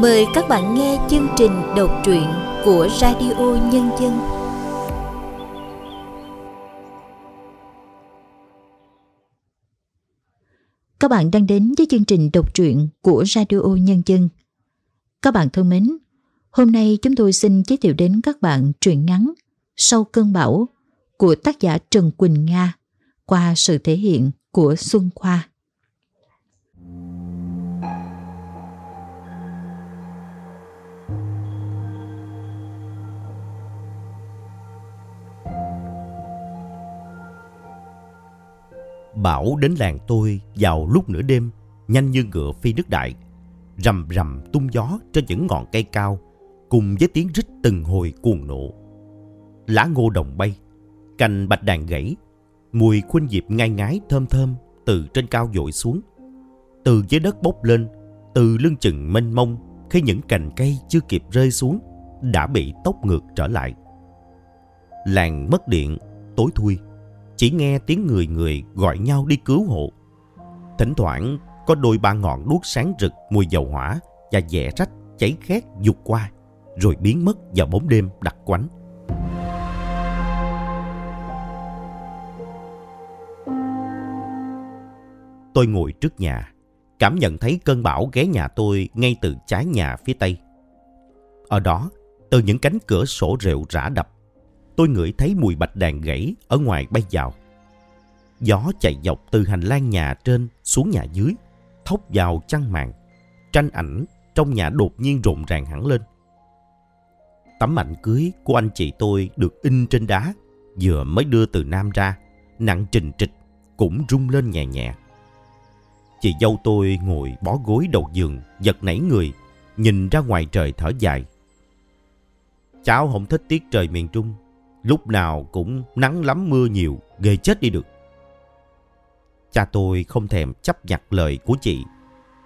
Mời các bạn nghe chương trình đọc truyện của Radio Nhân dân. Các bạn đang đến với chương trình đọc truyện của Radio Nhân dân. Các bạn thân mến, hôm nay chúng tôi xin giới thiệu đến các bạn truyện ngắn Sau cơn bão của tác giả Trần Quỳnh Nga qua sự thể hiện của Xuân Khoa. Bão đến làng tôi vào lúc nửa đêm, nhanh như ngựa phi nước đại. Rầm rầm tung gió trên những ngọn cây cao, cùng với tiếng rít từng hồi cuồng nộ. Lá ngô đồng bay, cành bạch đàn gãy, mùi khuynh diệp ngai ngái thơm thơm từ trên cao dội xuống. Từ dưới đất bốc lên, từ lưng chừng mênh mông khi những cành cây chưa kịp rơi xuống đã bị tốc ngược trở lại. Làng mất điện, tối thui chỉ nghe tiếng người người gọi nhau đi cứu hộ. Thỉnh thoảng có đôi ba ngọn đuốc sáng rực mùi dầu hỏa và dẻ rách cháy khét dục qua rồi biến mất vào bóng đêm đặc quánh. Tôi ngồi trước nhà, cảm nhận thấy cơn bão ghé nhà tôi ngay từ trái nhà phía tây. Ở đó, từ những cánh cửa sổ rệu rã đập, tôi ngửi thấy mùi bạch đàn gãy ở ngoài bay vào. Gió chạy dọc từ hành lang nhà trên xuống nhà dưới, thốc vào chăn màn. Tranh ảnh trong nhà đột nhiên rộn ràng hẳn lên. Tấm ảnh cưới của anh chị tôi được in trên đá, vừa mới đưa từ Nam ra, nặng trình trịch, cũng rung lên nhẹ nhẹ. Chị dâu tôi ngồi bó gối đầu giường, giật nảy người, nhìn ra ngoài trời thở dài. Cháu không thích tiết trời miền Trung, lúc nào cũng nắng lắm mưa nhiều, ghê chết đi được. Cha tôi không thèm chấp nhặt lời của chị,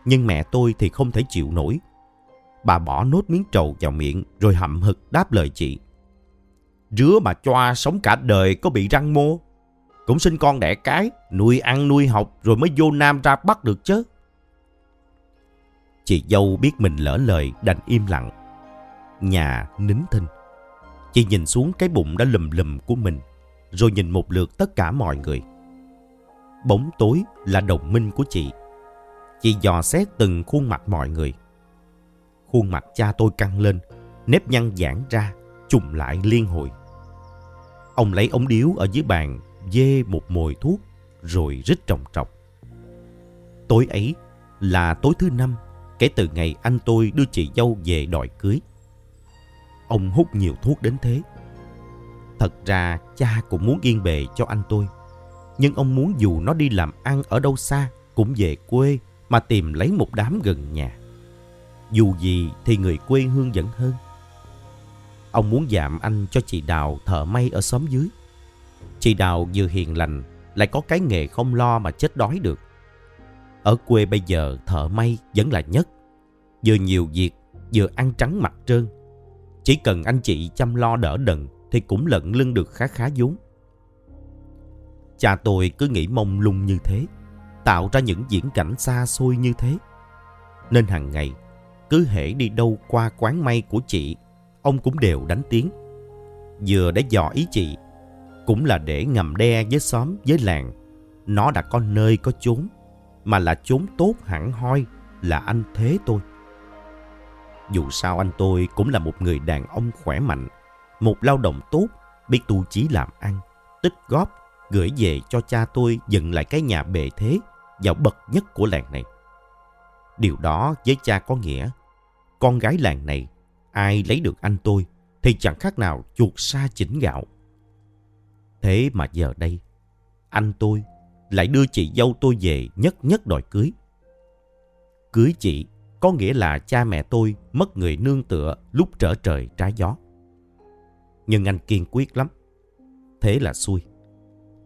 nhưng mẹ tôi thì không thể chịu nổi. Bà bỏ nốt miếng trầu vào miệng rồi hậm hực đáp lời chị. Rứa mà choa sống cả đời có bị răng mô. Cũng sinh con đẻ cái, nuôi ăn nuôi học rồi mới vô Nam ra bắt được chứ. Chị dâu biết mình lỡ lời đành im lặng. Nhà nín thinh. Chị nhìn xuống cái bụng đã lùm lùm của mình, rồi nhìn một lượt tất cả mọi người. Bóng tối là đồng minh của chị. Chị dò xét từng khuôn mặt mọi người. Khuôn mặt cha tôi căng lên, nếp nhăn giãn ra, trùng lại liên hồi. Ông lấy ống điếu ở dưới bàn, dê một mồi thuốc, rồi rít trồng trọc. Tối ấy là tối thứ năm kể từ ngày anh tôi đưa chị dâu về đòi cưới. Ông hút nhiều thuốc đến thế. Thật ra cha cũng muốn yên bề cho anh tôi. Nhưng ông muốn dù nó đi làm ăn ở đâu xa cũng về quê mà tìm lấy một đám gần nhà. Dù gì thì người quê hương vẫn hơn. Ông muốn giảm anh cho chị Đào thợ may ở xóm dưới. Chị Đào vừa hiền lành, lại có cái nghề không lo mà chết đói được. Ở quê bây giờ thợ may vẫn là nhất. Vừa nhiều việc, vừa ăn trắng mặt trơn. Chỉ cần anh chị chăm lo đỡ đần thì cũng lận lưng được khá khá vốn. Cha tôi cứ nghĩ mông lung như thế, tạo ra những diễn cảnh xa xôi như thế. Nên hàng ngày, cứ hễ đi đâu qua quán may của chị, ông cũng đều đánh tiếng. Vừa để dò ý chị, cũng là để ngầm đe với xóm, với làng. Nó đã có nơi có chốn, mà là chốn tốt hẳn hoi là anh thế tôi. Dù sao anh tôi cũng là một người đàn ông khỏe mạnh, một lao động tốt, biết tu chí làm ăn, tích góp, gửi về cho cha tôi dựng lại cái nhà bề thế, giàu bậc nhất của làng này. Điều đó với cha có nghĩa, con gái làng này, ai lấy được anh tôi thì chẳng khác nào chuột sa chỉnh gạo. Thế mà giờ đây, anh tôi lại đưa chị dâu tôi về nhất nhất đòi cưới. Cưới chị có nghĩa là cha mẹ tôi mất người nương tựa lúc trở trời trái gió. Nhưng anh kiên quyết lắm. Thế là xui.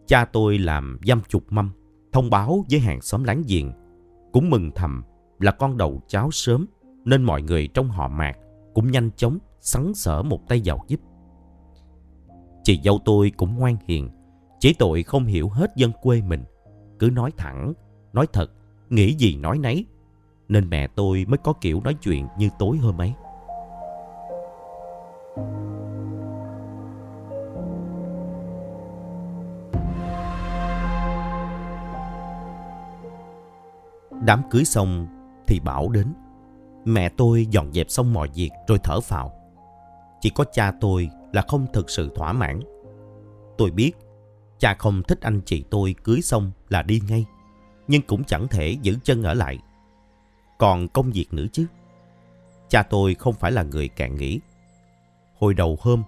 Cha tôi làm dăm chục mâm, thông báo với hàng xóm láng giềng. Cũng mừng thầm là con đầu cháu sớm, nên mọi người trong họ mạc cũng nhanh chóng sắn sở một tay vào giúp. Chị dâu tôi cũng ngoan hiền, chỉ tội không hiểu hết dân quê mình. Cứ nói thẳng, nói thật, nghĩ gì nói nấy. Nên mẹ tôi mới có kiểu nói chuyện như tối hôm ấy. Đám cưới xong thì Bảo đến. Mẹ tôi dọn dẹp xong mọi việc rồi thở phào. Chỉ có cha tôi là không thực sự thỏa mãn. Tôi biết cha không thích anh chị tôi cưới xong là đi ngay, nhưng cũng chẳng thể giữ chân ở lại. Còn công việc nữa chứ. Cha tôi không phải là người cạn nghĩ. Hồi đầu hôm,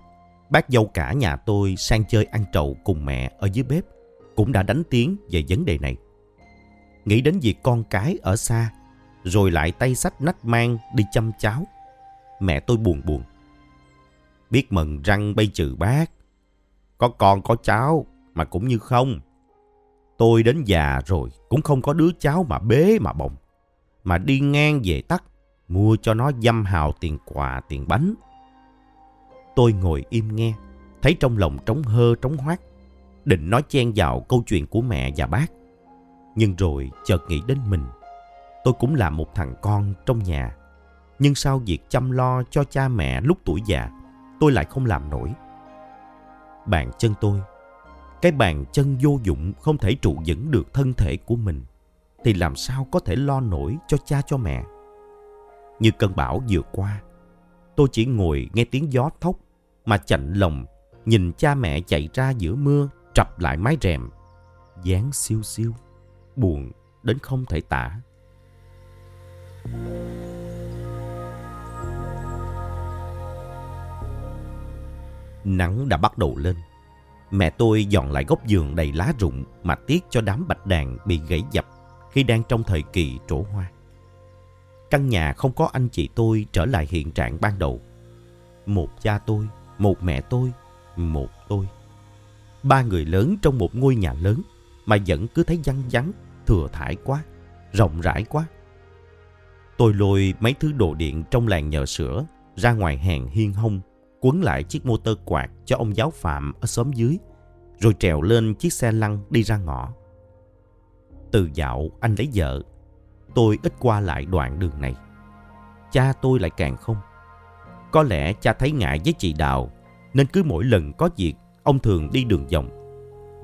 bác dâu cả nhà tôi sang chơi ăn trầu cùng mẹ ở dưới bếp cũng đã đánh tiếng về vấn đề này. Nghĩ đến việc con cái ở xa, rồi lại tay sách nách mang đi chăm cháu. Mẹ tôi buồn buồn. Biết mừng răng bay trừ bác. Có con có cháu mà cũng như không. Tôi đến già rồi cũng không có đứa cháu mà bế mà bồng. Mà đi ngang về tắt, mua cho nó dăm hào tiền quà tiền bánh. Tôi ngồi im nghe, thấy trong lòng trống hơ trống hoác. Định nói chen vào câu chuyện của mẹ và bác. Nhưng rồi chợt nghĩ đến mình. Tôi cũng là một thằng con trong nhà. Nhưng sao việc chăm lo cho cha mẹ lúc tuổi già, tôi lại không làm nổi. Bàn chân tôi, cái bàn chân vô dụng không thể trụ vững được thân thể của mình, thì làm sao có thể lo nổi cho cha cho mẹ. Như cơn bão vừa qua, tôi chỉ ngồi nghe tiếng gió thốc mà chạnh lòng nhìn cha mẹ chạy ra giữa mưa trập lại mái rèm dáng siêu siêu buồn đến không thể tả. Nắng đã bắt đầu lên. Mẹ tôi dọn lại góc giường đầy lá rụng mà tiếc cho đám bạch đàn bị gãy dập khi đang trong thời kỳ trổ hoa căn nhà không có anh chị tôi trở lại hiện trạng ban đầu một cha tôi một mẹ tôi, một tôi. Ba người lớn trong một ngôi nhà lớn mà vẫn cứ thấy văng vắng, thừa thải quá, rộng rãi quá. Tôi lôi mấy thứ đồ điện trong làng nhờ sữa ra ngoài hàng hiên hông, quấn lại chiếc motor quạt cho ông giáo phạm ở xóm dưới, rồi trèo lên chiếc xe lăn đi ra ngõ. Từ dạo anh lấy vợ, tôi ít qua lại đoạn đường này. Cha tôi lại càng không. Có lẽ cha thấy ngại với chị Đào nên cứ mỗi lần có việc ông thường đi đường vòng.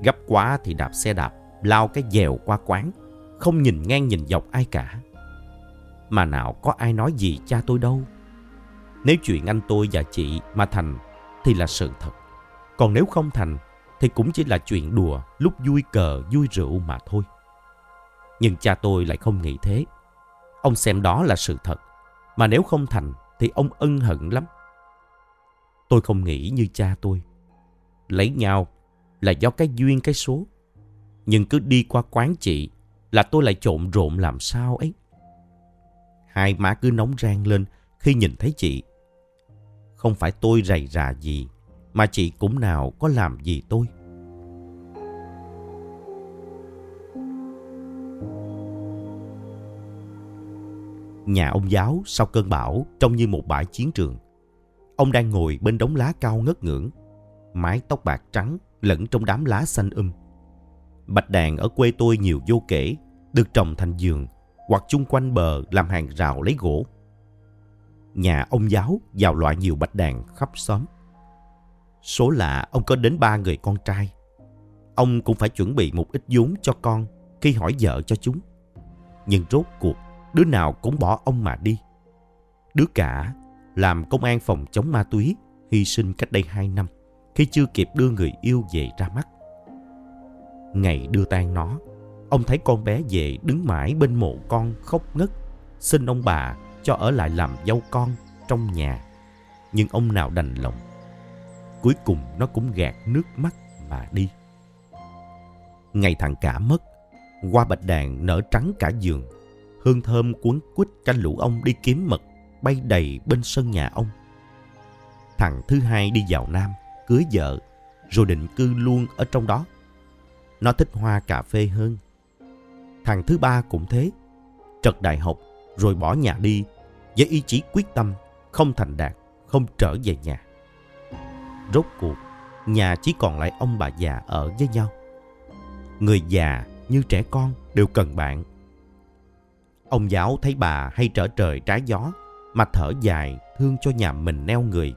Gấp quá thì đạp xe đạp, lao cái dèo qua quán, không nhìn ngang nhìn dọc ai cả. Mà nào có ai nói gì cha tôi đâu. Nếu chuyện anh tôi và chị mà thành thì là sự thật. Còn nếu không thành thì cũng chỉ là chuyện đùa lúc vui cờ vui rượu mà thôi. Nhưng cha tôi lại không nghĩ thế. Ông xem đó là sự thật. Mà nếu không thành thì ông ân hận lắm. Tôi không nghĩ như cha tôi. Lấy nhau là do cái duyên cái số. Nhưng cứ đi qua quán chị là tôi lại trộn rộn làm sao ấy. Hai má cứ nóng rang lên khi nhìn thấy chị. Không phải tôi rầy rà gì, mà chị cũng nào có làm gì tôi. Nhà ông giáo sau cơn bão trông như một bãi chiến trường. Ông đang ngồi bên đống lá cao ngất ngưỡng, mái tóc bạc trắng lẫn trong đám lá xanh um. Bạch đàn ở quê tôi nhiều vô kể, được trồng thành giường hoặc chung quanh bờ làm hàng rào lấy gỗ. Nhà ông giáo vào loại nhiều bạch đàn khắp xóm. Số lạ ông có đến ba người con trai. Ông cũng phải chuẩn bị một ít vốn cho con khi hỏi vợ cho chúng. Nhưng rốt cuộc đứa nào cũng bỏ ông mà đi. Đứa cả làm công an phòng chống ma túy hy sinh cách đây hai năm khi chưa kịp đưa người yêu về ra mắt. Ngày đưa tang nó, ông thấy con bé về đứng mãi bên mộ con khóc ngất, xin ông bà cho ở lại làm dâu con trong nhà. Nhưng ông nào đành lòng. Cuối cùng nó cũng gạt nước mắt mà đi. Ngày thằng cả mất, qua bạch đàn nở trắng cả giường hương thơm cuốn quýt canh lũ ông đi kiếm mật bay đầy bên sân nhà ông. Thằng thứ hai đi vào Nam, cưới vợ, rồi định cư luôn ở trong đó. Nó thích hoa cà phê hơn. Thằng thứ ba cũng thế, trật đại học rồi bỏ nhà đi với ý chí quyết tâm không thành đạt, không trở về nhà. Rốt cuộc, nhà chỉ còn lại ông bà già ở với nhau. Người già như trẻ con đều cần bạn Ông giáo thấy bà hay trở trời trái gió, mà thở dài thương cho nhà mình neo người,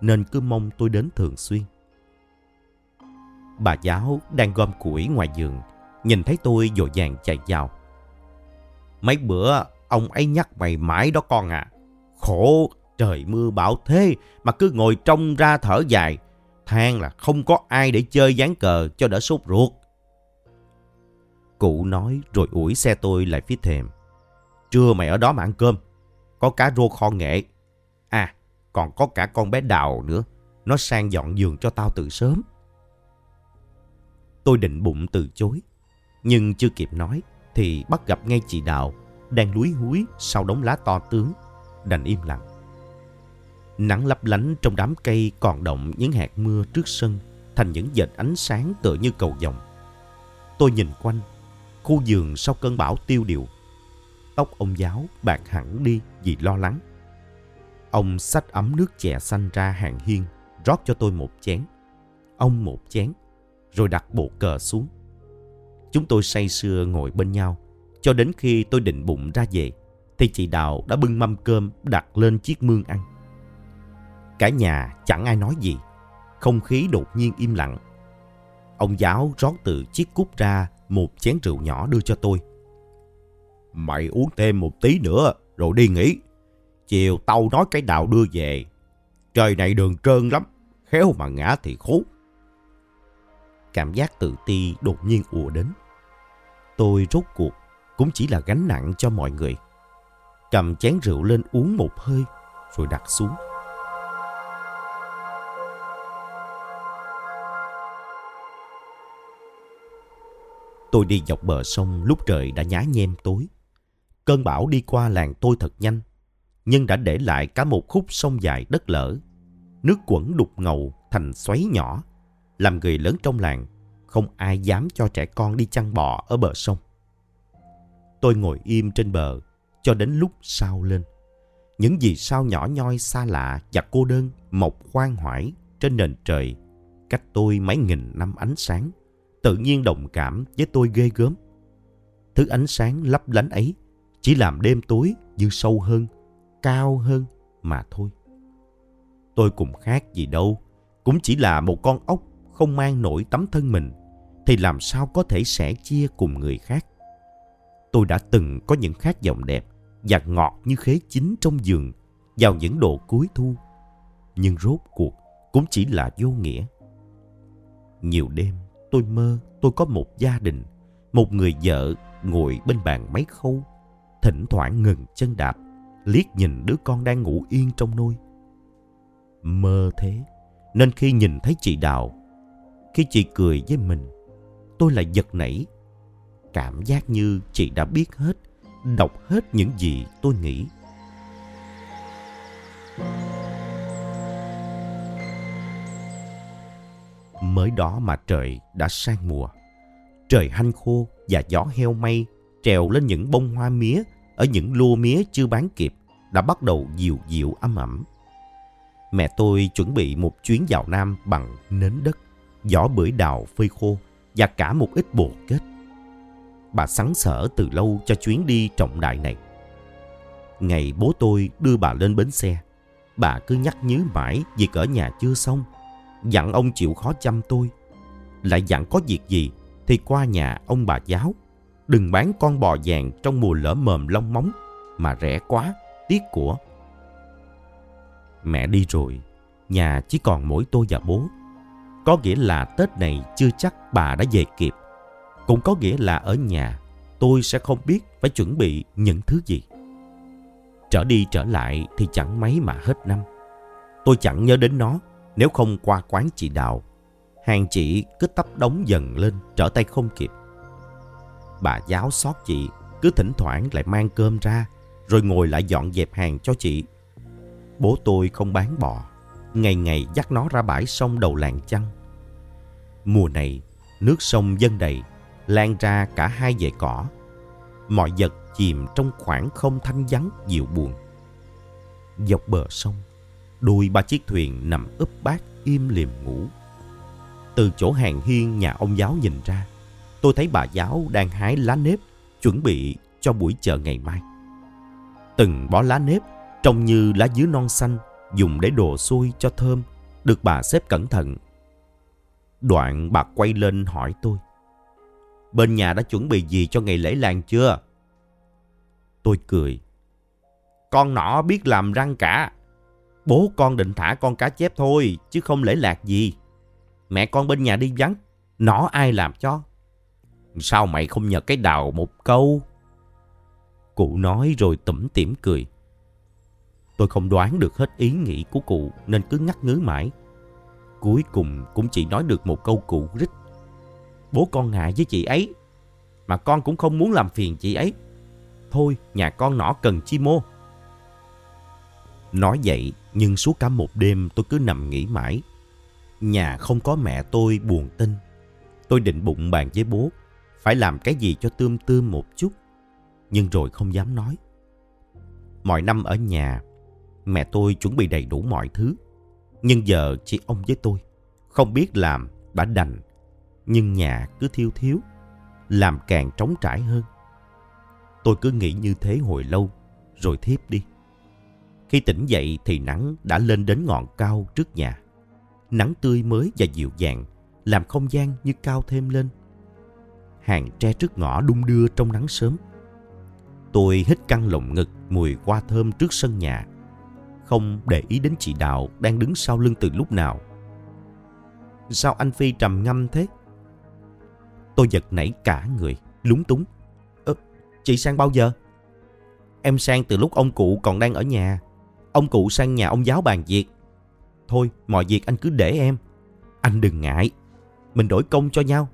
nên cứ mong tôi đến thường xuyên. Bà giáo đang gom củi ngoài giường, nhìn thấy tôi dội vàng chạy vào. Mấy bữa ông ấy nhắc mày mãi đó con à. Khổ trời mưa bão thế mà cứ ngồi trông ra thở dài. Than là không có ai để chơi dán cờ cho đỡ sốt ruột. Cụ nói rồi ủi xe tôi lại phía thềm. Trưa mày ở đó mà ăn cơm. Có cá rô kho nghệ. À, còn có cả con bé đào nữa. Nó sang dọn giường cho tao từ sớm. Tôi định bụng từ chối. Nhưng chưa kịp nói thì bắt gặp ngay chị Đào đang lúi húi sau đống lá to tướng, đành im lặng. Nắng lấp lánh trong đám cây còn động những hạt mưa trước sân thành những dệt ánh sáng tựa như cầu vồng. Tôi nhìn quanh, khu vườn sau cơn bão tiêu điều. Tóc ông giáo bạc hẳn đi vì lo lắng. Ông xách ấm nước chè xanh ra hàng hiên, rót cho tôi một chén. Ông một chén, rồi đặt bộ cờ xuống. Chúng tôi say sưa ngồi bên nhau, cho đến khi tôi định bụng ra về, thì chị Đào đã bưng mâm cơm đặt lên chiếc mương ăn. Cả nhà chẳng ai nói gì, không khí đột nhiên im lặng. Ông giáo rót từ chiếc cúp ra một chén rượu nhỏ đưa cho tôi. Mày uống thêm một tí nữa rồi đi nghỉ. Chiều tao nói cái đào đưa về. Trời này đường trơn lắm, khéo mà ngã thì khốn. Cảm giác tự ti đột nhiên ùa đến. Tôi rốt cuộc cũng chỉ là gánh nặng cho mọi người. Cầm chén rượu lên uống một hơi rồi đặt xuống. Tôi đi dọc bờ sông lúc trời đã nhá nhem tối. Cơn bão đi qua làng tôi thật nhanh, nhưng đã để lại cả một khúc sông dài đất lở. Nước quẩn đục ngầu thành xoáy nhỏ, làm người lớn trong làng không ai dám cho trẻ con đi chăn bò ở bờ sông. Tôi ngồi im trên bờ cho đến lúc sao lên. Những gì sao nhỏ nhoi xa lạ và cô đơn mọc khoan hoải trên nền trời cách tôi mấy nghìn năm ánh sáng tự nhiên đồng cảm với tôi ghê gớm. Thứ ánh sáng lấp lánh ấy chỉ làm đêm tối như sâu hơn, cao hơn mà thôi. Tôi cũng khác gì đâu, cũng chỉ là một con ốc không mang nổi tấm thân mình, thì làm sao có thể sẻ chia cùng người khác. Tôi đã từng có những khát vọng đẹp và ngọt như khế chín trong giường vào những độ cuối thu. Nhưng rốt cuộc cũng chỉ là vô nghĩa. Nhiều đêm tôi mơ tôi có một gia đình, một người vợ ngồi bên bàn máy khâu, thỉnh thoảng ngừng chân đạp, liếc nhìn đứa con đang ngủ yên trong nôi. Mơ thế, nên khi nhìn thấy chị Đào, khi chị cười với mình, tôi lại giật nảy. Cảm giác như chị đã biết hết, đọc hết những gì tôi nghĩ. Mới đó mà trời đã sang mùa. Trời hanh khô và gió heo mây trèo lên những bông hoa mía ở những lô mía chưa bán kịp đã bắt đầu dịu dịu ấm ẩm. Mẹ tôi chuẩn bị một chuyến vào Nam bằng nến đất, giỏ bưởi đào phơi khô và cả một ít bồ kết. Bà sắn sở từ lâu cho chuyến đi trọng đại này. Ngày bố tôi đưa bà lên bến xe, bà cứ nhắc nhớ mãi việc ở nhà chưa xong dặn ông chịu khó chăm tôi. Lại dặn có việc gì thì qua nhà ông bà giáo. Đừng bán con bò vàng trong mùa lỡ mồm lông móng mà rẻ quá, tiếc của. Mẹ đi rồi, nhà chỉ còn mỗi tôi và bố. Có nghĩa là Tết này chưa chắc bà đã về kịp. Cũng có nghĩa là ở nhà tôi sẽ không biết phải chuẩn bị những thứ gì. Trở đi trở lại thì chẳng mấy mà hết năm. Tôi chẳng nhớ đến nó nếu không qua quán chị Đào, hàng chị cứ tấp đóng dần lên, trở tay không kịp. Bà giáo xót chị, cứ thỉnh thoảng lại mang cơm ra, rồi ngồi lại dọn dẹp hàng cho chị. Bố tôi không bán bò, ngày ngày dắt nó ra bãi sông đầu làng chăn. Mùa này, nước sông dâng đầy, lan ra cả hai dãy cỏ. Mọi vật chìm trong khoảng không thanh vắng dịu buồn. Dọc bờ sông, đôi ba chiếc thuyền nằm úp bát im lìm ngủ. Từ chỗ hàng hiên nhà ông giáo nhìn ra, tôi thấy bà giáo đang hái lá nếp, chuẩn bị cho buổi chợ ngày mai. Từng bó lá nếp trông như lá dứa non xanh dùng để đồ xôi cho thơm được bà xếp cẩn thận. Đoạn bà quay lên hỏi tôi. Bên nhà đã chuẩn bị gì cho ngày lễ làng chưa? Tôi cười. Con nọ biết làm răng cả. Bố con định thả con cá chép thôi, chứ không lễ lạc gì. Mẹ con bên nhà đi vắng, nó ai làm cho? Sao mày không nhờ cái đào một câu? Cụ nói rồi tủm tỉm cười. Tôi không đoán được hết ý nghĩ của cụ nên cứ ngắt ngứ mãi. Cuối cùng cũng chỉ nói được một câu cụ rít. Bố con ngại với chị ấy, mà con cũng không muốn làm phiền chị ấy. Thôi, nhà con nọ cần chi mô. Nói vậy, nhưng suốt cả một đêm tôi cứ nằm nghĩ mãi. Nhà không có mẹ tôi buồn tin. Tôi định bụng bàn với bố, phải làm cái gì cho tươm tươm một chút. Nhưng rồi không dám nói. Mọi năm ở nhà, mẹ tôi chuẩn bị đầy đủ mọi thứ. Nhưng giờ chỉ ông với tôi, không biết làm, đã đành. Nhưng nhà cứ thiếu thiếu, làm càng trống trải hơn. Tôi cứ nghĩ như thế hồi lâu, rồi thiếp đi. Khi tỉnh dậy thì nắng đã lên đến ngọn cao trước nhà. Nắng tươi mới và dịu dàng, làm không gian như cao thêm lên. Hàng tre trước ngõ đung đưa trong nắng sớm. Tôi hít căng lồng ngực mùi hoa thơm trước sân nhà. Không để ý đến chị Đạo đang đứng sau lưng từ lúc nào. Sao anh Phi trầm ngâm thế? Tôi giật nảy cả người, lúng túng. Ơ, chị sang bao giờ? Em sang từ lúc ông cụ còn đang ở nhà. Ông cụ sang nhà ông giáo bàn việc. Thôi, mọi việc anh cứ để em. Anh đừng ngại. Mình đổi công cho nhau.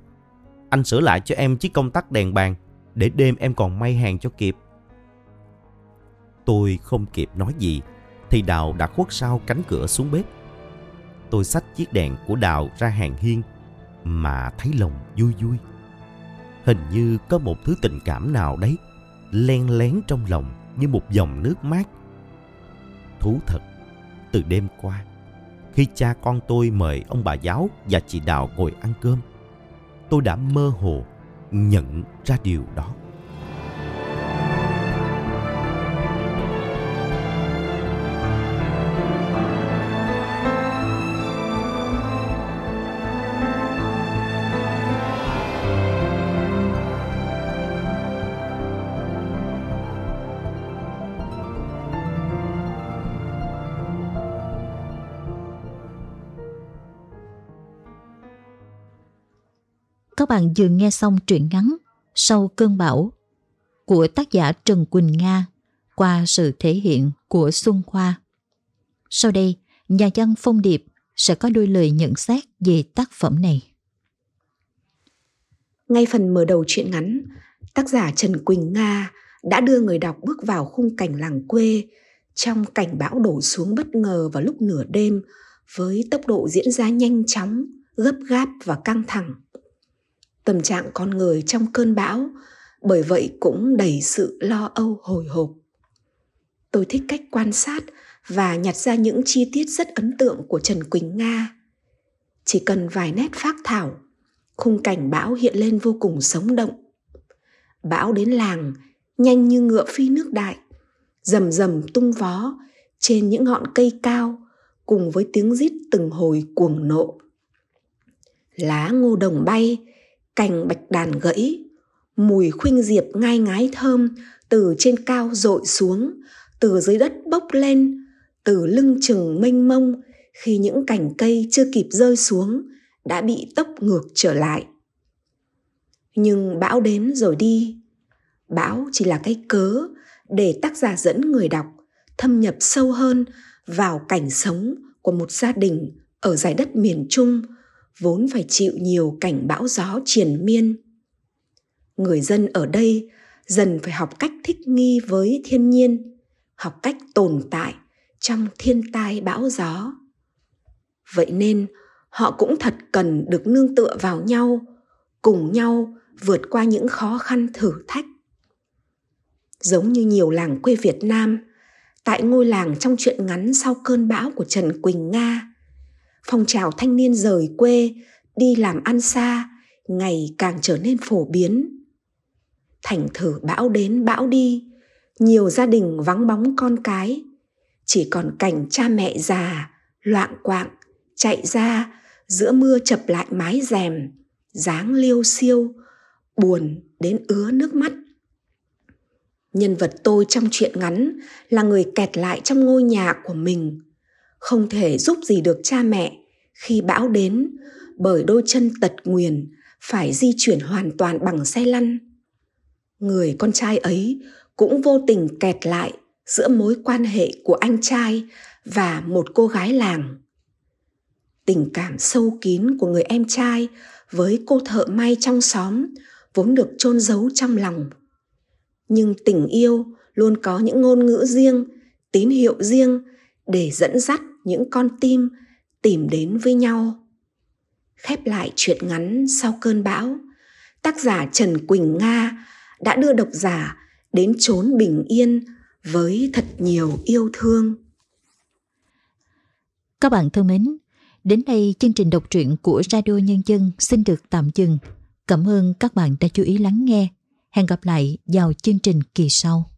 Anh sửa lại cho em chiếc công tắc đèn bàn để đêm em còn may hàng cho kịp. Tôi không kịp nói gì thì Đào đã khuất sau cánh cửa xuống bếp. Tôi xách chiếc đèn của Đào ra hàng hiên mà thấy lòng vui vui. Hình như có một thứ tình cảm nào đấy len lén trong lòng như một dòng nước mát. Thú thật, từ đêm qua, khi cha con tôi mời ông bà giáo và chị Đào ngồi ăn cơm, tôi đã mơ hồ nhận ra điều đó. Bạn vừa nghe xong truyện ngắn Sau cơn bão của tác giả Trần Quỳnh Nga qua sự thể hiện của Xuân Khoa. Sau đây, nhà văn Phong Điệp sẽ có đôi lời nhận xét về tác phẩm này. Ngay phần mở đầu truyện ngắn, tác giả Trần Quỳnh Nga đã đưa người đọc bước vào khung cảnh làng quê trong cảnh bão đổ xuống bất ngờ vào lúc nửa đêm với tốc độ diễn ra nhanh chóng, gấp gáp và căng thẳng tâm trạng con người trong cơn bão, bởi vậy cũng đầy sự lo âu, hồi hộp. Tôi thích cách quan sát và nhặt ra những chi tiết rất ấn tượng của trần quỳnh nga. Chỉ cần vài nét phác thảo, khung cảnh bão hiện lên vô cùng sống động. Bão đến làng, nhanh như ngựa phi nước đại, rầm rầm tung vó trên những ngọn cây cao cùng với tiếng rít từng hồi cuồng nộ. Lá ngô đồng bay cành bạch đàn gãy, mùi khuynh diệp ngai ngái thơm từ trên cao dội xuống, từ dưới đất bốc lên, từ lưng chừng mênh mông khi những cành cây chưa kịp rơi xuống đã bị tốc ngược trở lại. Nhưng bão đến rồi đi. Bão chỉ là cái cớ để tác giả dẫn người đọc thâm nhập sâu hơn vào cảnh sống của một gia đình ở giải đất miền trung vốn phải chịu nhiều cảnh bão gió triền miên. Người dân ở đây dần phải học cách thích nghi với thiên nhiên, học cách tồn tại trong thiên tai bão gió. Vậy nên, họ cũng thật cần được nương tựa vào nhau, cùng nhau vượt qua những khó khăn thử thách. Giống như nhiều làng quê việt nam, tại ngôi làng trong truyện ngắn sau cơn bão của trần quỳnh nga phong trào thanh niên rời quê, đi làm ăn xa, ngày càng trở nên phổ biến. Thành thử bão đến bão đi, nhiều gia đình vắng bóng con cái. Chỉ còn cảnh cha mẹ già, loạn quạng, chạy ra, giữa mưa chập lại mái rèm, dáng liêu siêu, buồn đến ứa nước mắt. Nhân vật tôi trong chuyện ngắn là người kẹt lại trong ngôi nhà của mình không thể giúp gì được cha mẹ. Khi bão đến, bởi đôi chân tật nguyền, phải di chuyển hoàn toàn bằng xe lăn. Người con trai ấy cũng vô tình kẹt lại giữa mối quan hệ của anh trai và một cô gái làng. Tình cảm sâu kín của người em trai với cô thợ may trong xóm vốn được chôn giấu trong lòng. Nhưng tình yêu luôn có những ngôn ngữ riêng, tín hiệu riêng để dẫn dắt những con tim tìm đến với nhau. Khép lại chuyện ngắn sau cơn bão, tác giả trần quỳnh nga đã đưa độc giả đến chốn bình yên với thật nhiều yêu thương. Các bạn thân mến, đến đây chương trình đọc truyện của radio nhân dân xin được tạm dừng. Cảm ơn các bạn đã chú ý lắng nghe. Hẹn gặp lại vào chương trình kỳ sau.